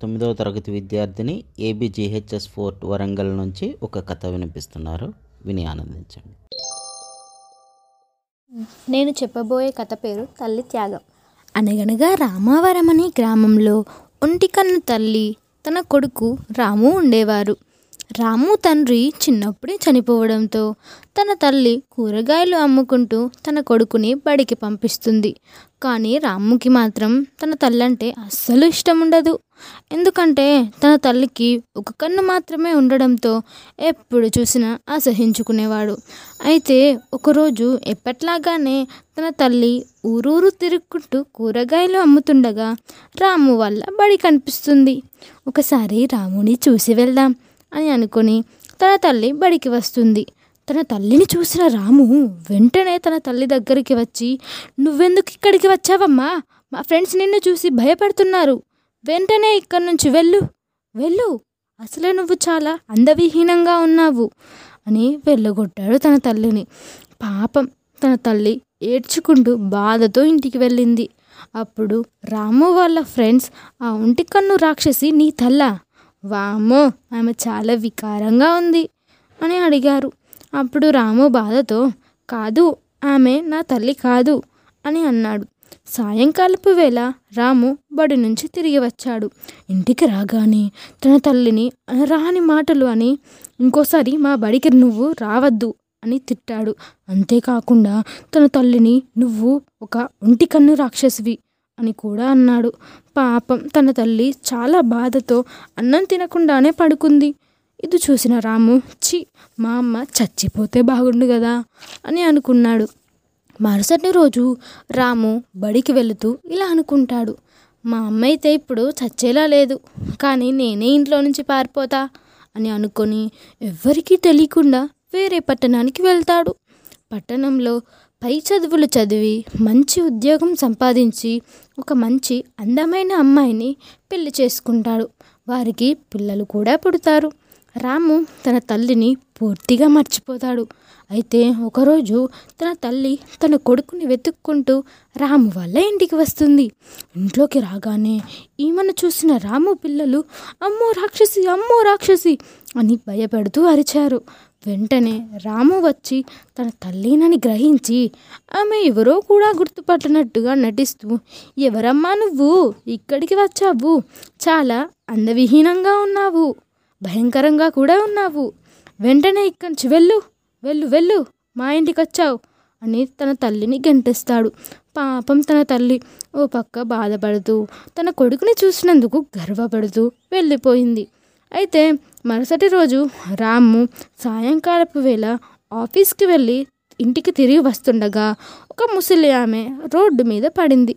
తొమ్మిదవ తరగతి విద్యార్థిని ఏబిజిహెచ్ఎస్ ఫోర్ట్ వరంగల్ నుంచి ఒక కథ వినిపిస్తున్నారు. విని ఆనందించండి. నేను చెప్పబోయే కథ పేరు తల్లి త్యాగం. అనగనగా రామావరం అనే గ్రామంలో ఒంటి కన్ను తల్లి తన కొడుకు రాము ఉండేవారు. రాము తండ్రి చిన్నప్పుడే చనిపోవడంతో తన తల్లి కూరగాయలు అమ్ముకుంటూ తన కొడుకుని బడికి పంపిస్తుంది. కానీ రాముకి మాత్రం తన తల్లి అంటే అస్సలు ఇష్టం ఉండదు ఎందుకంటే తన తల్లికి ఒక కన్ను మాత్రమే ఉండడంతో ఎప్పుడు చూసినా అసహించుకునేవాడు. అయితే ఒకరోజు ఎప్పట్లాగానే తన తల్లి ఊరూరు తిరుక్కుంటూ కూరగాయలు అమ్ముతుండగా రాము వల్ల బడి కనిపిస్తుంది. ఒకసారి రాముని చూసి వెళ్దాం. అని అనుకుని తన తల్లి బడికి వస్తుంది. తన తల్లిని చూసిన రాము వెంటనే తన తల్లి దగ్గరికి వచ్చి నువ్వెందుకు ఇక్కడికి వచ్చావమ్మా? మా ఫ్రెండ్స్ నిన్ను చూసి భయపడుతున్నారు. వెంటనే ఇక్కడి నుంచి వెళ్ళు. వెళ్ళు. అసలే నువ్వు చాలా అందవిహీనంగా ఉన్నావు. అని వెళ్ళగొట్టాడు తన తల్లిని. పాపం తన తల్లి ఏడ్చుకుంటూ బాధతో ఇంటికి వెళ్ళింది. అప్పుడు రాము వాళ్ళ ఫ్రెండ్స్ ఆ ఒంటి కన్ను రాక్షసి నీ తల్ల? వామ్మో ఆమె చాలా వికారంగా ఉంది అని అడిగారు. అప్పుడు రాము బాధతో కాదు ఆమె నా తల్లి కాదు అని అన్నాడు. సాయంకాలపు వేళ రాము బడి నుంచి తిరిగి వచ్చాడు. ఇంటికి రాగానే తన తల్లిని రాని మాటలు అని ఇంకోసారి మా బడికి నువ్వు రావద్దు అని తిట్టాడు. అంతేకాకుండా తన తల్లిని నువ్వు ఒక ఒంటి కన్ను రాక్షసివి అని కూడా అన్నాడు. పాపం తన తల్లి చాలా బాధతో అన్నం తినకుండానే పడుకుంది. ఇది చూసిన రాము చి మా అమ్మ చచ్చిపోతే బాగుండు కదా అని అనుకున్నాడు. మరుసటి రోజు రాము బడికి వెళుతూ ఇలా అనుకుంటాడు. మా అమ్మ అయితే ఇప్పుడు చచ్చేలా లేదు కానీ నేనే ఇంట్లో నుంచి పారిపోతా అని అనుకొని ఎవ్వరికీ తెలియకుండా వేరే పట్టణానికి వెళ్తాడు. పట్టణంలో పై చదువులు చదివి మంచి ఉద్యోగం సంపాదించి ఒక మంచి అందమైన అమ్మాయిని పెళ్ళి చేసుకుంటాడు. వారికి పిల్లలు కూడా పుడతారు. రాము తన తల్లిని పూర్తిగా మర్చిపోతాడు. అయితే ఒకరోజు తన తల్లి తన కొడుకుని వెతుక్కుంటూ రాము వల్ల ఇంటికి వస్తుంది. ఇంట్లోకి రాగానే ఈమెను చూసిన రాము పిల్లలు అమ్మో రాక్షసి అమ్మో రాక్షసి అని భయపెడుతూ అరిచారు. వెంటనే రాము వచ్చి తన తల్లినని గ్రహించి ఆమె ఎవరో కూడా గుర్తుపట్టినట్టుగా నటిస్తూ ఎవరమ్మా నువ్వు? ఇక్కడికి వచ్చావు. చాలా అందవిహీనంగా ఉన్నావు. భయంకరంగా కూడా ఉన్నావు. వెంటనే ఇక్కడి నుంచి వెళ్ళు వెళ్ళు వెళ్ళు. మా ఇంటికి వచ్చావు. అని తన తల్లిని గంటిస్తాడు. పాపం తన తల్లి ఓ పక్క బాధపడుతూ తన కొడుకుని చూసినందుకు గర్వపడుతూ వెళ్ళిపోయింది. అయితే మరుసటి రోజు రాము సాయంకాలపు వేళ ఆఫీస్కి వెళ్ళి ఇంటికి తిరిగి వస్తుండగా ఒక ముసలి ఆమె రోడ్డు మీద పడింది.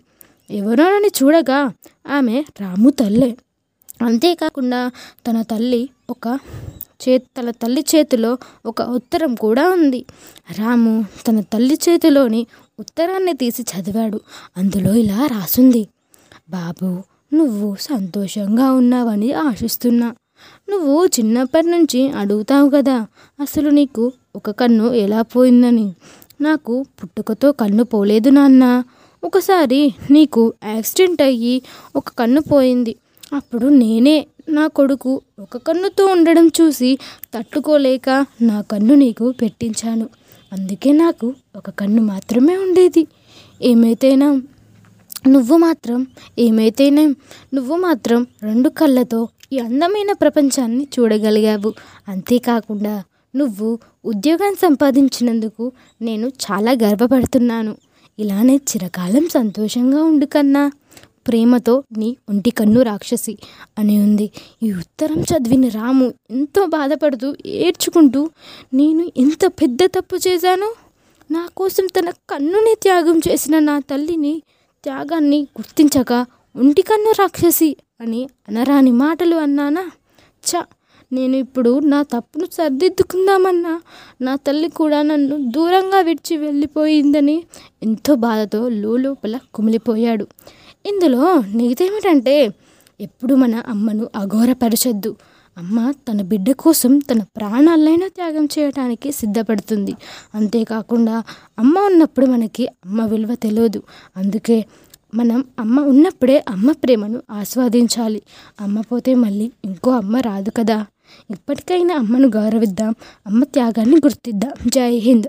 ఎవరోనని చూడగా ఆమె రాము తల్లే. అంతేకాకుండా తన తల్లి ఒక చే తన తల్లి చేతిలో ఒక ఉత్తరం కూడా ఉంది. రాము తన తల్లి చేతిలోని ఉత్తరాన్ని తీసి చదివాడు. అందులో ఇలా రాసుంది. బాబు నువ్వు సంతోషంగా ఉన్నావని ఆశిస్తున్నా. నువ్వు చిన్నప్పటి నుంచి అడుగుతావు కదా అసలు నీకు ఒక కన్ను ఎలా పోయిందని? నాకు పుట్టుకతో కన్ను పోలేదు నాన్న. ఒకసారి నీకు యాక్సిడెంట్ అయ్యి ఒక కన్ను పోయింది. అప్పుడు నేనే నా కొడుకు ఒక కన్నుతో ఉండడం చూసి తట్టుకోలేక నా కన్ను నీకు పెట్టించాను. అందుకే నాకు ఒక కన్ను మాత్రమే ఉండేది. ఏమైతేనా? నువ్వు మాత్రం ఏమైతేనే? నువ్వు మాత్రం రెండు కళ్ళతో ఈ అందమైన ప్రపంచాన్ని చూడగలిగావు. అంతేకాకుండా నువ్వు ఉద్యోగం సంపాదించినందుకు నేను చాలా గర్వపడుతున్నాను. ఇలానే చిరకాలం సంతోషంగా ఉండు కన్నా. ప్రేమతో నీ ఒంటి కన్ను రాక్షసి అని ఉంది. ఈ ఉత్తరం చదివిన రాము ఎంతో బాధపడుతూ ఏడ్చుకుంటూ నేను ఎంత పెద్ద తప్పు చేశాను? నా కోసం తన కన్నుని త్యాగం చేసిన నా తల్లిని త్యాగాన్ని గుర్తించక ఒంటి కన్ను రాక్షసి అని అనరాని మాటలు అన్నానా? చ నేను ఇప్పుడు నా తప్పును సర్దిద్దుకుందామన్నా నా తల్లి కూడా నన్ను దూరంగా విడిచి వెళ్ళిపోయిందని ఎంతో బాధతో లోపల కుమిలిపోయాడు. ఇందులో నీతేమిటంటే ఎప్పుడు మన అమ్మను అఘోరపరచొద్దు. అమ్మ తన బిడ్డ కోసం తన ప్రాణాలైనా త్యాగం చేయడానికి సిద్ధపడుతుంది. అంతేకాకుండా అమ్మ ఉన్నప్పుడు మనకి అమ్మ విలువ తెలియదు. అందుకే మనం అమ్మ ఉన్నప్పుడే అమ్మ ప్రేమను ఆస్వాదించాలి. అమ్మ పోతే మళ్ళీ ఇంకో అమ్మ రాదు కదా. ఇప్పటికైనా అమ్మను గౌరవిద్దాం. అమ్మ త్యాగాన్ని గుర్తిద్దాం. జై హింద్.